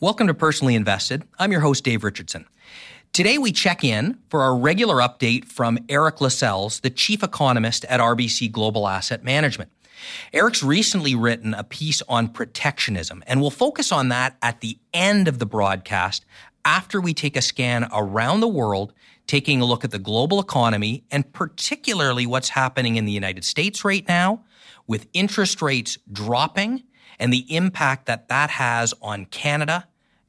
Welcome to Personally Invested. I'm your host, Dave Richardson. Today, we check in for our regular update from Eric Lascelles, the chief economist at RBC Global Asset Management. Eric's recently written a piece on protectionism, and we'll focus on that at the end of the broadcast after we take a scan around the world, taking a look at the global economy and particularly what's happening in the United States right now with interest rates dropping and the impact that that has on Canada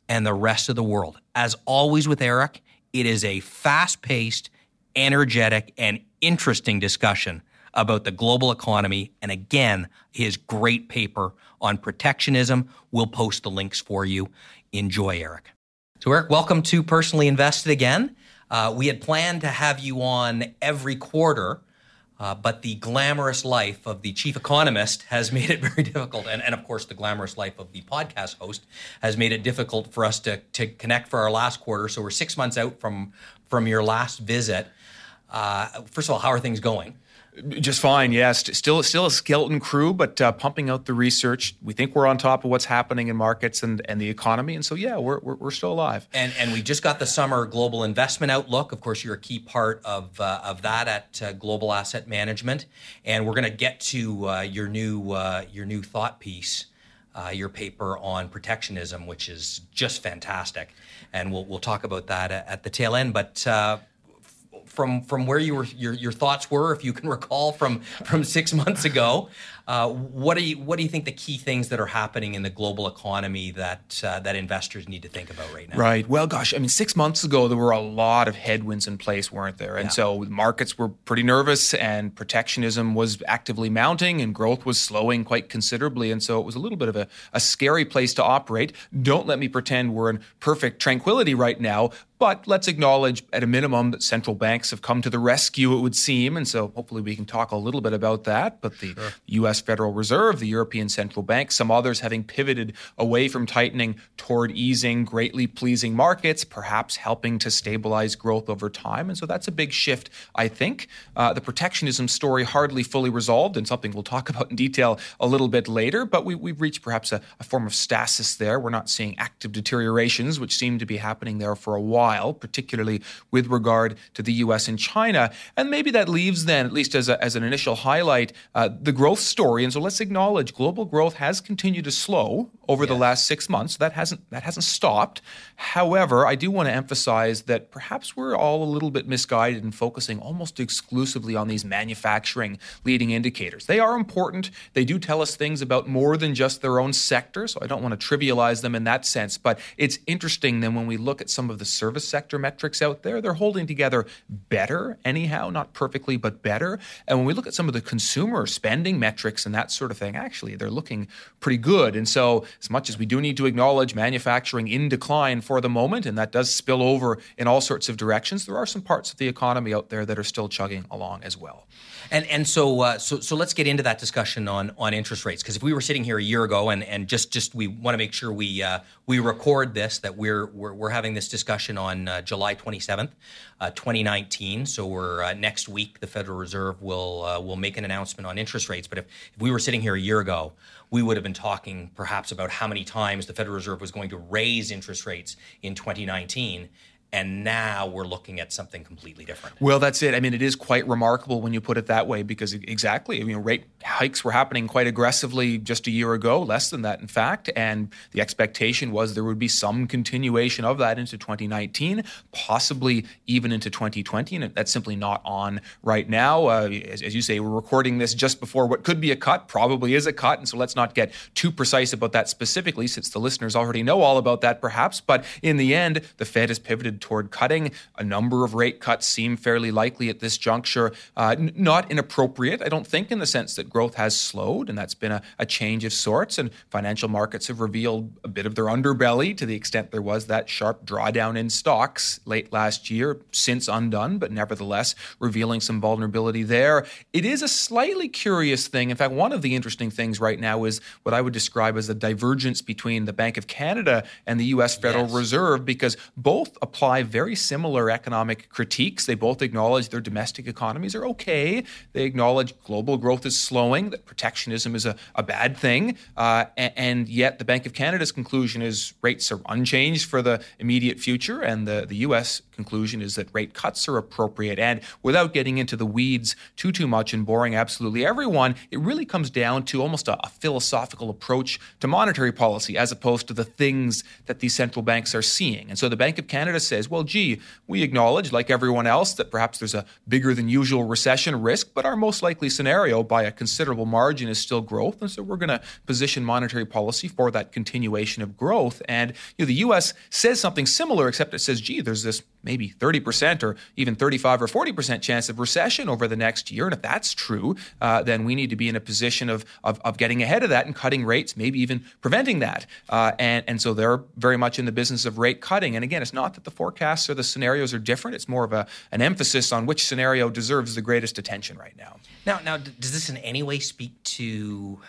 and the rest of the world. As always with Eric, it is a fast paced, energetic, and interesting discussion about the global economy. And again, his great paper on protectionism. We'll post the links for you. Enjoy, Eric. So, Eric, welcome to Personally Invested again. Uh, we had planned to have you on every quarter uh, but the glamorous life of the chief economist has made it very difficult. And, and of course, the glamorous life of the podcast host has made it difficult for us to, to connect for our last quarter. So we're six months out from, from your last visit. Uh, first of all, how are things going? Just fine, yes. Still, still a skeleton crew, but uh, pumping out the research. We think we're on top of what's happening in markets and, and the economy, and so yeah, we're, we're, we're still alive. And and we just got the summer global investment outlook. Of course, you're a key part of uh, of that at uh, Global Asset Management, and we're going to get to uh, your new uh, your new thought piece. Uh, your paper on protectionism, which is just fantastic, and we'll we'll talk about that at the tail end. But from from where you were your, your thoughts were, if you can recall from from six months ago. Uh, what do you what do you think the key things that are happening in the global economy that uh, that investors need to think about right now? Right. Well, gosh, I mean, six months ago there were a lot of headwinds in place, weren't there? And yeah. so markets were pretty nervous, and protectionism was actively mounting, and growth was slowing quite considerably. And so it was a little bit of a, a scary place to operate. Don't let me pretend we're in perfect tranquility right now, but let's acknowledge, at a minimum, that central banks have come to the rescue, it would seem. And so hopefully we can talk a little bit about that. But the sure. U.S. Federal Reserve, the European Central Bank, some others having pivoted away from tightening toward easing, greatly pleasing markets, perhaps helping to stabilize growth over time. And so that's a big shift, I think. Uh, the protectionism story hardly fully resolved, and something we'll talk about in detail a little bit later. But we, have reached perhaps a, a form of stasis there. We're not seeing active deteriorations, which seem to be happening there for a while while, particularly with regard to the US and China. And maybe that leaves then, at least as, a, as an initial highlight, uh, the growth story. And so let's acknowledge global growth has continued to slow over yes. the last six months. That hasn't that hasn't stopped. However, I do want to emphasize that perhaps we're all a little bit misguided in focusing almost exclusively on these manufacturing leading indicators. They are important. They do tell us things about more than just their own sector. So I don't want to trivialize them in that sense. But it's interesting then when we look at some of the service sector metrics out there, they're holding together better, anyhow, not perfectly, but better. And when we look at some of the consumer spending metrics and that sort of thing, actually, they're looking pretty good. And so, as much as we do need to acknowledge manufacturing in decline for the moment, and that does spill over in all sorts of directions, there are some parts of the economy out there that are still chugging along as well. And and so uh, so so let's get into that discussion on on interest rates because if we were sitting here a year ago and and just just we want to make sure we uh, we record this that we're we're, we're having this discussion on uh, July 27th, uh, 2019. So we're uh, next week the Federal Reserve will uh, will make an announcement on interest rates. But if, if we were sitting here a year ago, we would have been talking perhaps about how many times the Federal Reserve was going to raise interest rates in 2019 and now we're looking at something completely different. Well, that's it. I mean, it is quite remarkable when you put it that way because exactly, I mean, rate hikes were happening quite aggressively just a year ago, less than that, in fact, and the expectation was there would be some continuation of that into 2019, possibly even into 2020, and that's simply not on right now. Uh, as, as you say, we're recording this just before what could be a cut, probably is a cut, and so let's not get too precise about that specifically, since the listeners already know all about that, perhaps. But in the end, the Fed has pivoted toward cutting. A number of rate cuts seem fairly likely at this juncture. Uh, n- not inappropriate, I don't think, in the sense that growth has slowed, and that's been a, a change of sorts. And financial markets have revealed a bit of their underbelly to the extent there was that sharp drawdown in stocks late last year, since undone, but nevertheless revealing some vulnerability there. It is a slightly curious thing. In fact, one of the interesting things right now is what I would describe as a divergence between the Bank of Canada and the U.S. Federal yes. Reserve, because both apply very similar economic critiques. They both acknowledge their domestic economies are okay. They acknowledge global growth is slowing, that protectionism is a, a bad thing. Uh, and, and, yet, the Bank of Canada's conclusion is rates are unchanged for the immediate future, and the, the U.S. conclusion is that rate cuts are appropriate. And without getting into the weeds too, too much and boring absolutely everyone, it really comes down to almost a, a philosophical approach to monetary policy as opposed to the things that these central banks are seeing. And so the Bank of Canada says, well, gee, we acknowledge, like everyone else, that perhaps there's a bigger than usual recession risk, but our most likely scenario by a considerable margin is still growth. And so we're going to position monetary policy for that continuation of growth. And you know, the US says something similar, except it says, gee, there's this maybe 30% or even 35 or 40% chance of recession over the next year. And if that's true, uh, then we need to be in a position of, of, of, getting ahead of that and cutting rates, maybe even preventing that. Uh, and, and so they're very much in the business of rate cutting. And again, it's not that the forecasts or the scenarios are different. It's more of a, an emphasis on which scenario deserves the greatest attention right now. Now, now does this in any way speak to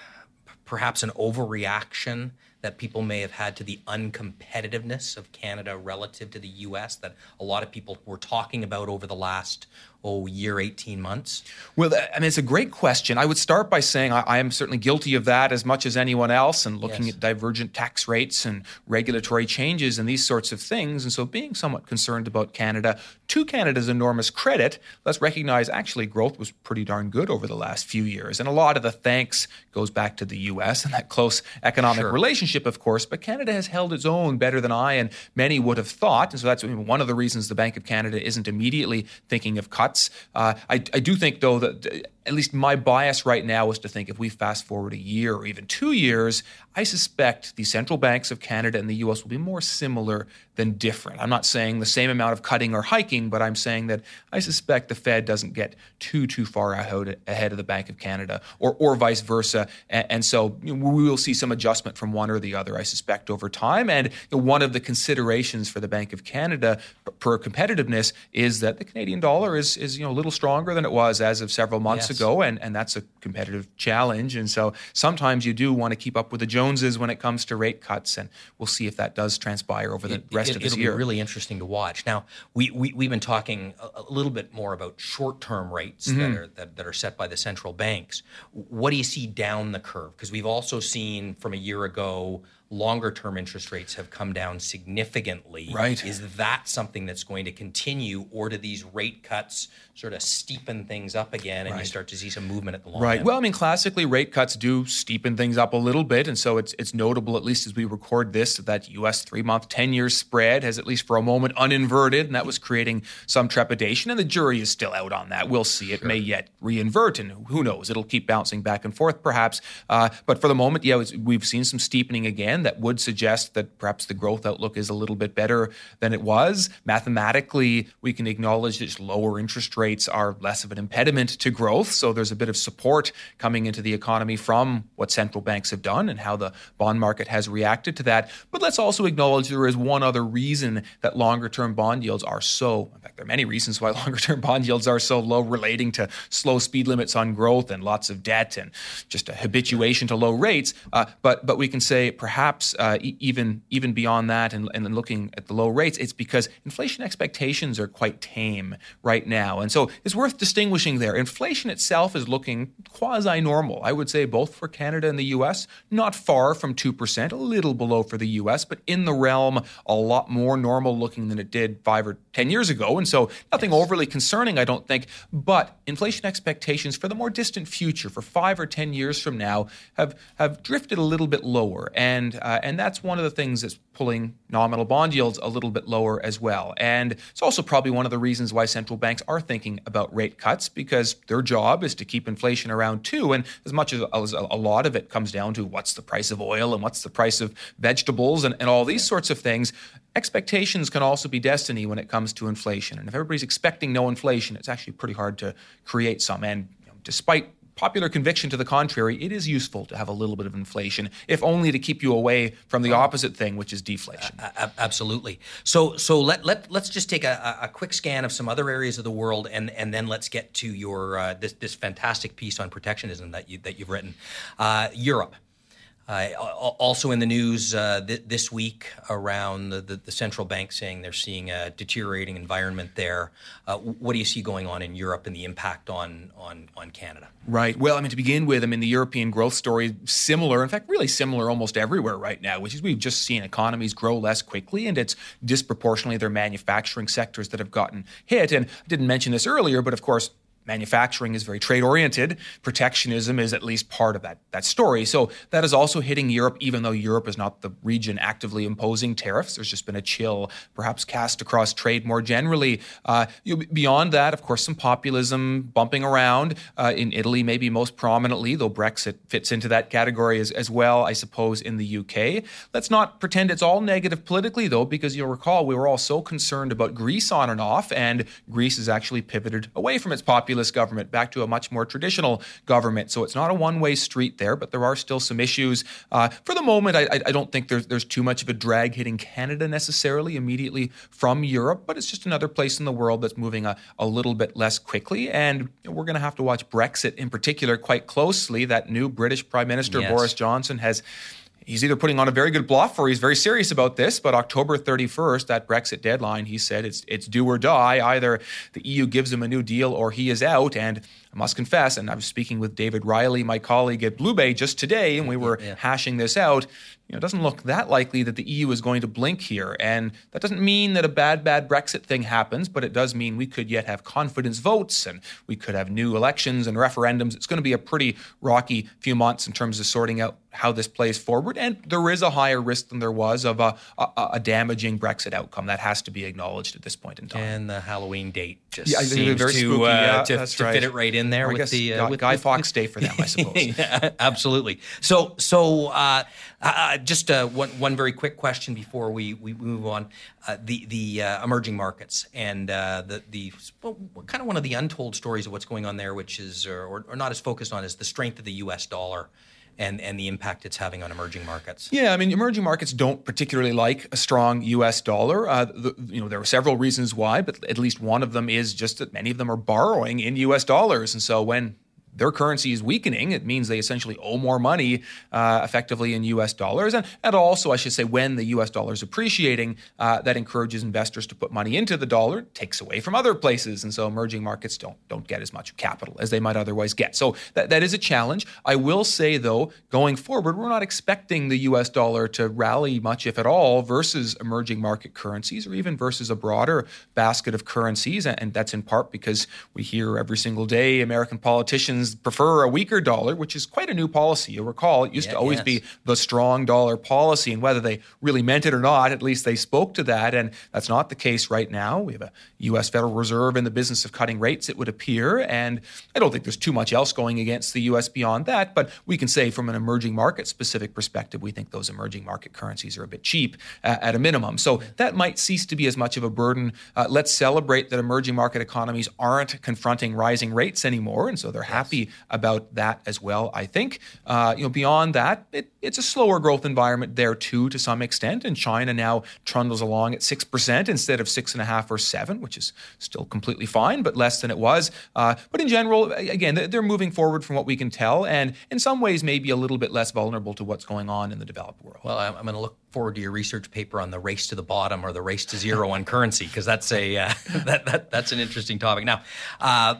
perhaps an overreaction that people may have had to the uncompetitiveness of Canada relative to the US that a lot of people were talking about over the last oh year 18 months? Well i mean it's a great question. I would start by saying i, I am certainly guilty of that as much as anyone else and looking yes. at divergent tax rates and regulatory changes and these sorts of things. And so being somewhat concerned about canada to canada's enormous credit let's recognize actually growth was pretty darn good over the last few years. And a lot of the thanks goes back to the us and that close economic sure. relationship of course. But canada has held its own better than i and many would have thought. And so that's one of the reasons the bank of canada isn't immediately thinking of cuts Uh, I, I do think, though, that at least my bias right now is to think if we fast forward a year or even two years, I suspect the central banks of Canada and the US will be more similar than different. I'm not saying the same amount of cutting or hiking, but I'm saying that I suspect the Fed doesn't get too too far ahead of the Bank of Canada, or or vice versa. And, so we will see some adjustment from one or the other, I suspect, over time. And one of the considerations for the Bank of Canada per competitiveness is that the Canadian dollar is is you know a little stronger than it was as of several months yes. ago, and and that's a competitive challenge. And so sometimes you do want to keep up with the Joneses when it comes to rate cuts, and we'll see if that does transpire over the it, rest it, of this year. it'll. Be really interesting to watch. Now we, we we've been talking a, a little bit more about short term rates mm-hmm. that are that, that are set by the central banks. What do you see down the curve? Because we've also seen from a year ago longer term interest rates have come down significantly. Right. Is that something that's going to continue, or do these rate cuts sort of steepen things up again and right. you start to see some movement at the long right. end? Well, I mean, classically, rate cuts do steepen things up a little bit. And so it's, it's notable, at least as we record this, that US three month, 10 year spread has, at least for a moment, uninverted. And that was creating some trepidation. And the jury is still out on that. We'll see. It sure. may yet reinvert. And who knows? It'll keep bouncing back and forth, perhaps. Uh, but for the moment, yeah, we've seen some steepening again that would suggest that perhaps the growth outlook is a little bit better than it was. Mathematically, we can acknowledge that lower interest rates are less of an impediment to growth. So there's a bit of support coming into the economy from what central banks have done and how the bond market has reacted to that. But let's also acknowledge there is one other reason that longer term bond yields are so, in fact, there are many reasons why longer term bond yields are so low relating to slow speed limits on growth and lots of debt and just a habituation to low rates. Uh, but, but we can say perhaps perhaps uh, e- even even beyond that, and, and looking at the low rates, it's because inflation expectations are quite tame right now, and so it's worth distinguishing there. Inflation itself is looking quasi normal, I would say, both for Canada and the U.S. Not far from two percent, a little below for the U.S., but in the realm a lot more normal looking than it did five or ten years ago, and so nothing overly concerning, I don't think. But inflation expectations for the more distant future, for five or ten years from now, have have drifted a little bit lower, and uh, and that's one of the things that's pulling nominal bond yields a little bit lower as well. And it's also probably one of the reasons why central banks are thinking about rate cuts because their job is to keep inflation around two. And as much as, as a lot of it comes down to what's the price of oil and what's the price of vegetables and, and all these sorts of things, expectations can also be destiny when it comes to inflation. And if everybody's expecting no inflation, it's actually pretty hard to create some. And you know, despite popular conviction to the contrary, it is useful to have a little bit of inflation, if only to keep you away from the opposite thing, which is deflation. Absolutely. So, so let let let's just take a, a, quick scan of some other areas of the world, and and then let's get to your uh, this this fantastic piece on protectionism that you that you've written. Uh, Europe. Uh, also in the news uh, th- this week around the, the, the, central bank saying they're seeing a deteriorating environment there. Uh, what do you see going on in Europe and the impact on, on, on Canada? Right. Well, I mean, to begin with, I mean, the European growth story similar, in fact, really similar almost everywhere right now, which is we've just seen economies grow less quickly, and it's disproportionately their manufacturing sectors that have gotten hit. And I didn't mention this earlier, but of course, manufacturing is very trade oriented. Protectionism is at least part of that, that story. So that is also hitting Europe, even though Europe is not the region actively imposing tariffs. There's just been a chill, perhaps cast across trade more generally. Uh, you beyond that, of course, some populism bumping around uh, in Italy, maybe most prominently, though Brexit fits into that category as, as well, I suppose, in the UK. Let's not pretend it's all negative politically, though, because you'll recall we were all so concerned about Greece on and off, and Greece has actually pivoted away from its populism populist government back to a much more traditional government. So it's not a one way street there, but there are still some issues. Uh, for the moment, I, I, don't think there's, there's too much of a drag hitting Canada necessarily immediately from Europe, but it's just another place in the world that's moving a, a little bit less quickly. And we're going to have to watch Brexit in particular quite closely. That new British Prime Minister, yes. Boris Johnson, has he's either putting on a very good bluff or he's very serious about this. But October 31st, that Brexit deadline, he said it's it's do or die. Either the EU gives him a new deal or he is out. And I must confess, and I was speaking with David Riley, my colleague at BlueBay, just today, and we were yeah. hashing this out. You know, it doesn't look that likely that the EU is going to blink here. And that doesn't mean that a bad, bad Brexit thing happens, but it does mean we could yet have confidence votes and we could have new elections and referendums. It's going to be a pretty rocky few months in terms of sorting out how this plays forward. And there is a higher risk than there was of a, a, a damaging Brexit outcome. That has to be acknowledged at this point in time. And the Halloween date just yeah, seems very to, spooky. Uh, yeah, to, to right. fit it right in there with the uh, with, Guy Fawkes Day for them, I suppose. yeah, absolutely. So, so uh, uh, just uh, one, one very quick question before we, we move on. Uh, the the emerging markets and the the well, kind of one of the untold stories of what's going on there, which is or, or not as focused on, is the strength of the U.S. dollar and, and the impact it's having on emerging markets? Yeah, I mean, emerging markets don't particularly like a strong U.S. dollar. Uh, the, you know, there are several reasons why, but at least one of them is just that many of them are borrowing in U.S. dollars, and so when their currency is weakening. It means they essentially owe more money uh, effectively in US dollars. And, and also, I should say, when the US dollar is appreciating, uh, that encourages investors to put money into the dollar, takes away from other places. And so emerging markets don't, don't get as much capital as they might otherwise get. So that, that is a challenge. I will say, though, going forward, we're not expecting the US dollar to rally much, if at all, versus emerging market currencies or even versus a broader basket of currencies. And that's in part because we hear every single day American politicians prefer a weaker dollar, which is quite a new policy. You'll recall it used yeah, to always yes. be the strong dollar policy, and whether they really meant it or not, at least they spoke to that. And that's not the case right now. We have a U.S. Federal Reserve in the business of cutting rates, it would appear. And I don't think there's too much else going against the U.S. beyond that. But we can say from an emerging market specific perspective, we think those emerging market currencies are a bit cheap uh, at a minimum. So that might cease to be as much of a burden. Uh, let's celebrate that emerging market economies aren't confronting rising rates anymore. And so they're happy happy about that as well. I think uh, you know beyond that, it, it's a slower growth environment there too to some extent. And China now trundles along at six percent instead of six and a half or seven, which is still completely fine, but less than it was. Uh, but in general, again, they're moving forward from what we can tell, and in some ways maybe a little bit less vulnerable to what's going on in the developed world. Well, I'm, I'm going to look forward to your research paper on the race to the bottom or the race to zero on currency because that's a uh, that, that that's an interesting topic. Now, uh,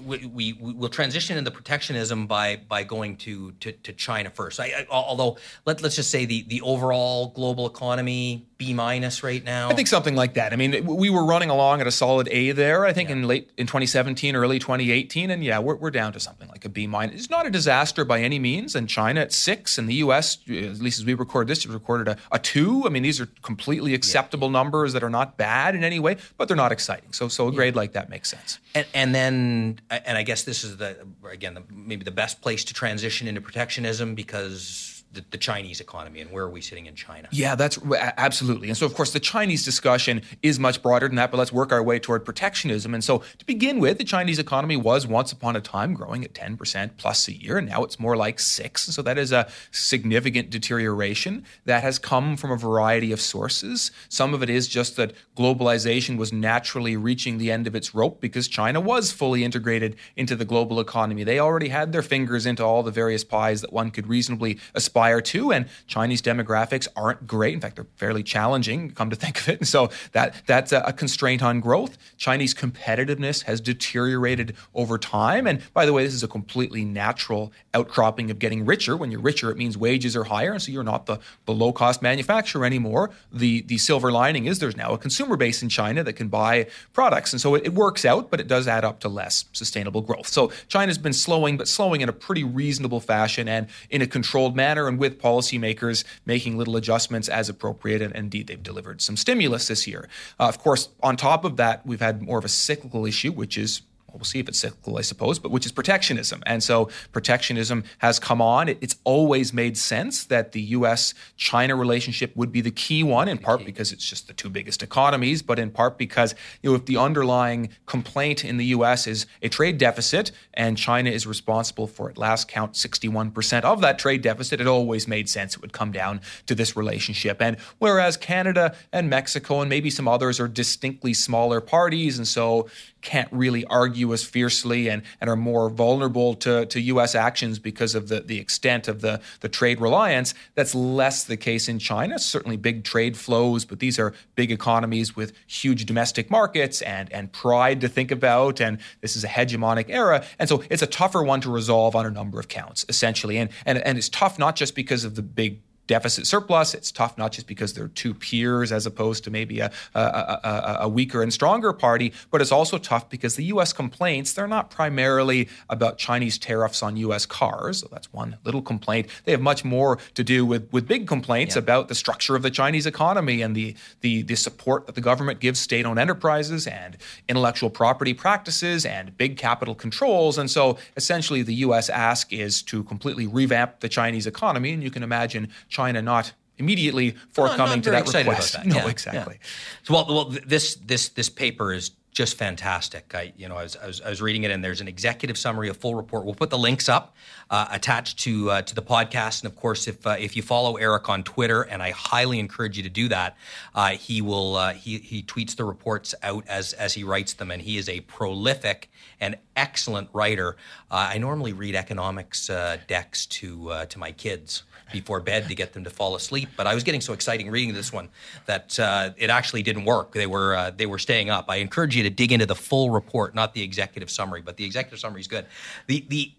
we, we will transition into protectionism by by going to to, to China first. I, I, although let let's just say the the overall global economy B minus right now. I think something like that. I mean, we were running along at a solid A there. I think yeah. in late in 2017, early 2018, and yeah, we're, we're down to something like a B minus. It's not a disaster by any means. And China at six, and the U.S. at least as we record this, recorded a, a two. I mean, these are completely acceptable yeah. numbers that are not bad in any way, but they're not exciting. So so a grade yeah. like that makes sense. And, and then and I guess this is the again the, maybe the best place to transition into protectionism because the, the, Chinese economy and where are we sitting in China? Yeah, that's absolutely. And so, of course, the Chinese discussion is much broader than that, but let's work our way toward protectionism. And so, to begin with, the Chinese economy was once upon a time growing at 10% plus a year, and now it's more like six. So, that is a significant deterioration that has come from a variety of sources. Some of it is just that globalization was naturally reaching the end of its rope because China was fully integrated into the global economy. They already had their fingers into all the various pies that one could reasonably aspire aspire to. And Chinese demographics aren't great. In fact, they're fairly challenging, come to think of it. And so that that's a constraint on growth. Chinese competitiveness has deteriorated over time. And by the way, this is a completely natural outcropping of getting richer. When you're richer, it means wages are higher. And so you're not the, the low cost manufacturer anymore. The, the silver lining is there's now a consumer base in China that can buy products. And so it, it works out, but it does add up to less sustainable growth. So China's been slowing, but slowing in a pretty reasonable fashion and in a controlled manner and with policymakers making little adjustments as appropriate. And indeed, they've delivered some stimulus this year. Uh, of course, on top of that, we've had more of a cyclical issue, which is we'll see if it's cyclical, I suppose, but which is protectionism. And so protectionism has come on. It, it's always made sense that the US China relationship would be the key one, in part because it's just the two biggest economies, but in part because you know, if the underlying complaint in the US is a trade deficit and China is responsible for, at last count, 61% of that trade deficit, it always made sense it would come down to this relationship. And whereas Canada and Mexico and maybe some others are distinctly smaller parties, and so can't really argue as fiercely and, and are more vulnerable to, to U.S. actions because of the, the extent of the, the trade reliance. That's less the case in China. Certainly big trade flows, but these are big economies with huge domestic markets and, and pride to think about. And this is a hegemonic era. And so it's a tougher one to resolve on a number of counts, essentially. And, and, and it's tough not just because of the big deficit surplus. It's tough not just because they're two peers as opposed to maybe a, a, a, a, weaker and stronger party, but it's also tough because the U.S. complaints, they're not primarily about Chinese tariffs on U.S. cars. So that's one little complaint. They have much more to do with, with big complaints yeah. about the structure of the Chinese economy and the, the, the support that the government gives state owned enterprises and intellectual property practices and big capital controls. And so essentially, the U.S. ask is to completely revamp the Chinese economy. And you can imagine China not immediately forthcoming no, to that request. That. No, yeah, exactly. Yeah. So, well, well, this this this paper is just fantastic. I, you know, I was, I was, I was reading it, and there's an executive summary, a full report. We'll put the links up uh, attached to uh, to the podcast, and of course, if uh, if you follow Eric on Twitter, and I highly encourage you to do that, uh, he will uh, he he tweets the reports out as as he writes them, and he is a prolific and excellent writer. Uh, I normally read economics decks to to my kids before bed to get them to fall asleep. But I was getting so excited reading this one that it actually didn't work. They were they were staying up. I encourage you to dig into the full report, not the executive summary, but the executive summary is good. The the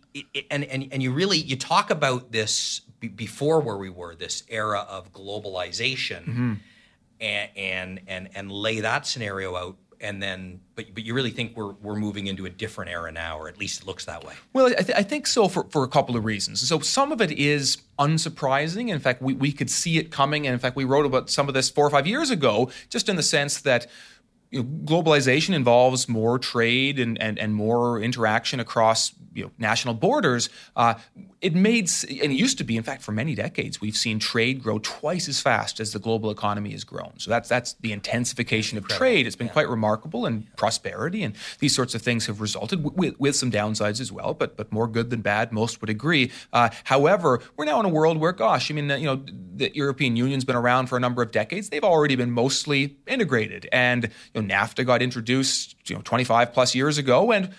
and and and you really you talk about this b- before where we were this era of globalization. Mm-hmm. And, and and and lay that scenario out and then but but you really think we're we're moving into a different era now or at least it looks that way well i, th- I think so for, for a couple of reasons so some of it is unsurprising in fact we, we could see it coming and in fact we wrote about some of this four or five years ago just in the sense that you know, globalization involves more trade and, and, and more interaction across you know, national borders. Uh, it made, and it used to be, in fact, for many decades, we've seen trade grow twice as fast as the global economy has grown. So that's that's the intensification of trade. It's been yeah. quite remarkable, and yeah. prosperity and these sorts of things have resulted with, with some downsides as well, but but more good than bad. Most would agree. Uh, however, we're now in a world where, gosh, I mean, you know, the European Union's been around for a number of decades. They've already been mostly integrated, and you know, NAFTA got introduced, you know, 25 plus years ago, and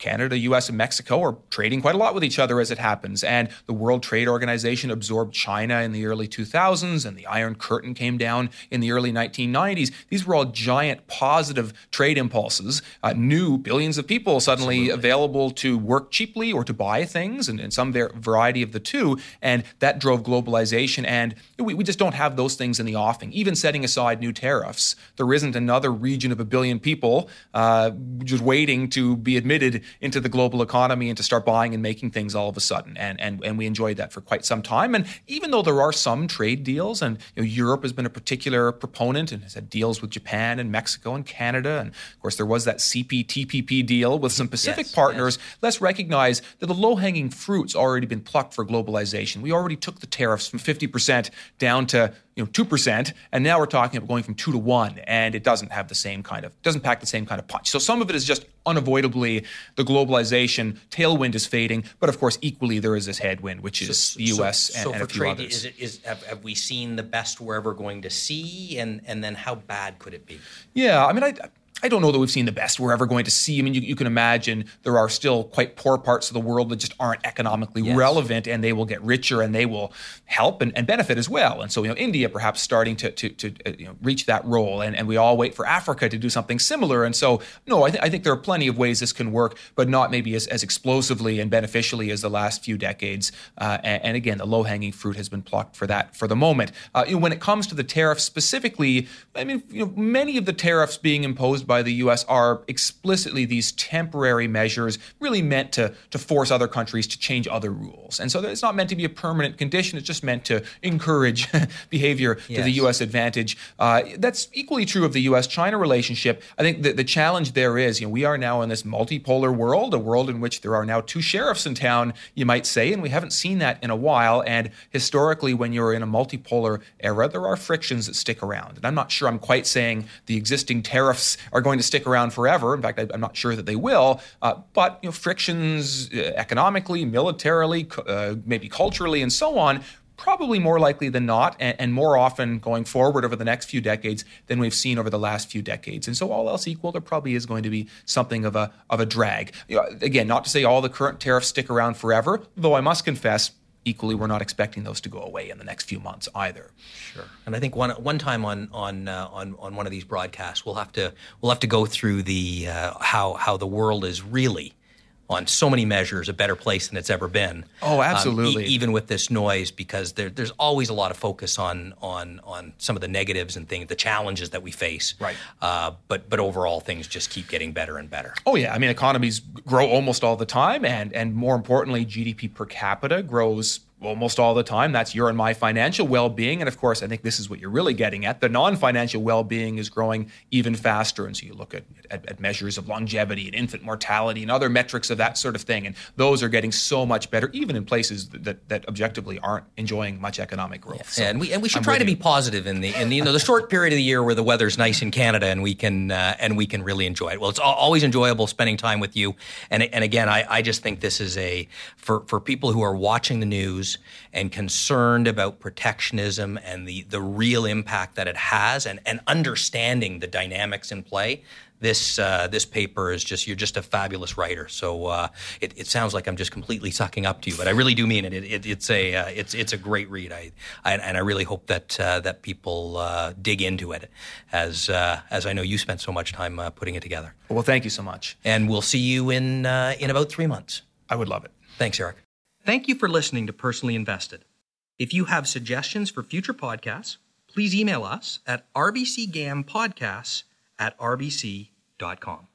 Canada, US, and Mexico are trading quite a lot with each other as it happens. And the World Trade Organization absorbed China in the early 2000s, and the Iron Curtain came down in the early 1990s. These were all giant positive trade impulses. Uh, new billions of people suddenly Absolutely. available to work cheaply or to buy things, and, and some variety of the two. And that drove globalization. And we, we just don't have those things in the offing. Even setting aside new tariffs, there isn't another region of a billion people uh, just waiting to be admitted into the global economy and to start buying and making things all of a sudden. And, and, and we enjoyed that for quite some time. And even though there are some trade deals, and you know, Europe has been a particular proponent and has had deals with Japan and Mexico and Canada. And of course, there was that CPTPP deal with some Pacific yes, partners. Yes. Let's recognize that the low hanging fruit's already been plucked for globalization. We already took the tariffs from 50% down to you know, 2%, and now we're talking about going from 2 to 1, and it doesn't have the same kind of, doesn't pack the same kind of punch. So some of it is just unavoidably the globalization tailwind is fading, but of course, equally there is this headwind, which is so, the U.S. So, and, so and a few trade, others. Is it, is, have, have, we seen the best we're ever going to see, and, and then how bad could it be? Yeah, I mean, I, I don't know that we've seen the best we're ever going to see. I mean, you, you can imagine there are still quite poor parts of the world that just aren't economically yes. relevant, and they will get richer and they will help and, and, benefit as well. And so, you know, India perhaps starting to to, to uh, you know, reach that role, and, and we all wait for Africa to do something similar. And so, no, I, th- I think there are plenty of ways this can work, but not maybe as, as explosively and beneficially as the last few decades. Uh, and, and, again, the low hanging fruit has been plucked for that for the moment. Uh, you know, when it comes to the tariffs specifically, I mean, you know, many of the tariffs being imposed by the U.S. are explicitly these temporary measures, really meant to to force other countries to change other rules. And so it's not meant to be a permanent condition. It's just meant to encourage behavior yes. to the U.S. advantage. Uh, that's equally true of the U.S.-China relationship. I think the, the challenge there is, you know, we are now in this multipolar world, a world in which there are now two sheriffs in town, you might say, and we haven't seen that in a while. And historically, when you're in a multipolar era, there are frictions that stick around. And I'm not sure I'm quite saying the existing tariffs are going to stick around forever. In fact, I, am not sure that they will. Uh, but you know, frictions uh, economically, militarily, uh, maybe culturally, and so on probably more likely than not, and, and, more often going forward over the next few decades than we've seen over the last few decades. And so, all else equal, there probably is going to be something of a of a drag. You know, again, not to say all the current tariffs stick around forever, though I must confess equally, we're not expecting those to go away in the next few months either. Sure. And I think one one time on on uh, on on one of these broadcasts, we'll have to we'll have to go through the uh, how how the world is really on so many measures a better place than it's ever been. Oh, absolutely. Um, e- even with this noise, because there, there's always a lot of focus on on on some of the negatives and things, the challenges that we face. Right. Uh, but but overall, things just keep getting better and better. Oh yeah, I mean economies grow almost all the time, and and more importantly, GDP per capita grows almost all the time. That's your and my financial well being. And of course, I think this is what you're really getting at. The non financial well being is growing even faster. And so you look at, at, at, measures of longevity and infant mortality and other metrics of that sort of thing. And those are getting so much better, even in places that, that, that objectively aren't enjoying much economic growth. Yeah. So and, we, and we should I'm try to be positive in the, in the, you know, the short period of the year where the weather's nice in Canada and we can, uh, and we can really enjoy it. Well, it's always enjoyable spending time with you. And, and again, I, I just think this is a, for, for people who are watching the news, and concerned about protectionism and the, the real impact that it has and, and understanding the dynamics in play, this uh, this paper is just you're just a fabulous writer. So uh, it, it, sounds like I'm just completely sucking up to you, but I really do mean it. it, it it's a uh, it's it's a great read. I, I and I really hope that uh, that people uh, dig into it as uh, as I know you spent so much time putting it together. Well, thank you so much, and we'll see you in in about three months. I would love it. Thanks, Eric. Thank you for listening to Personally Invested. If you have suggestions for future podcasts, please email us at rbcgampodcasts at rbc.com.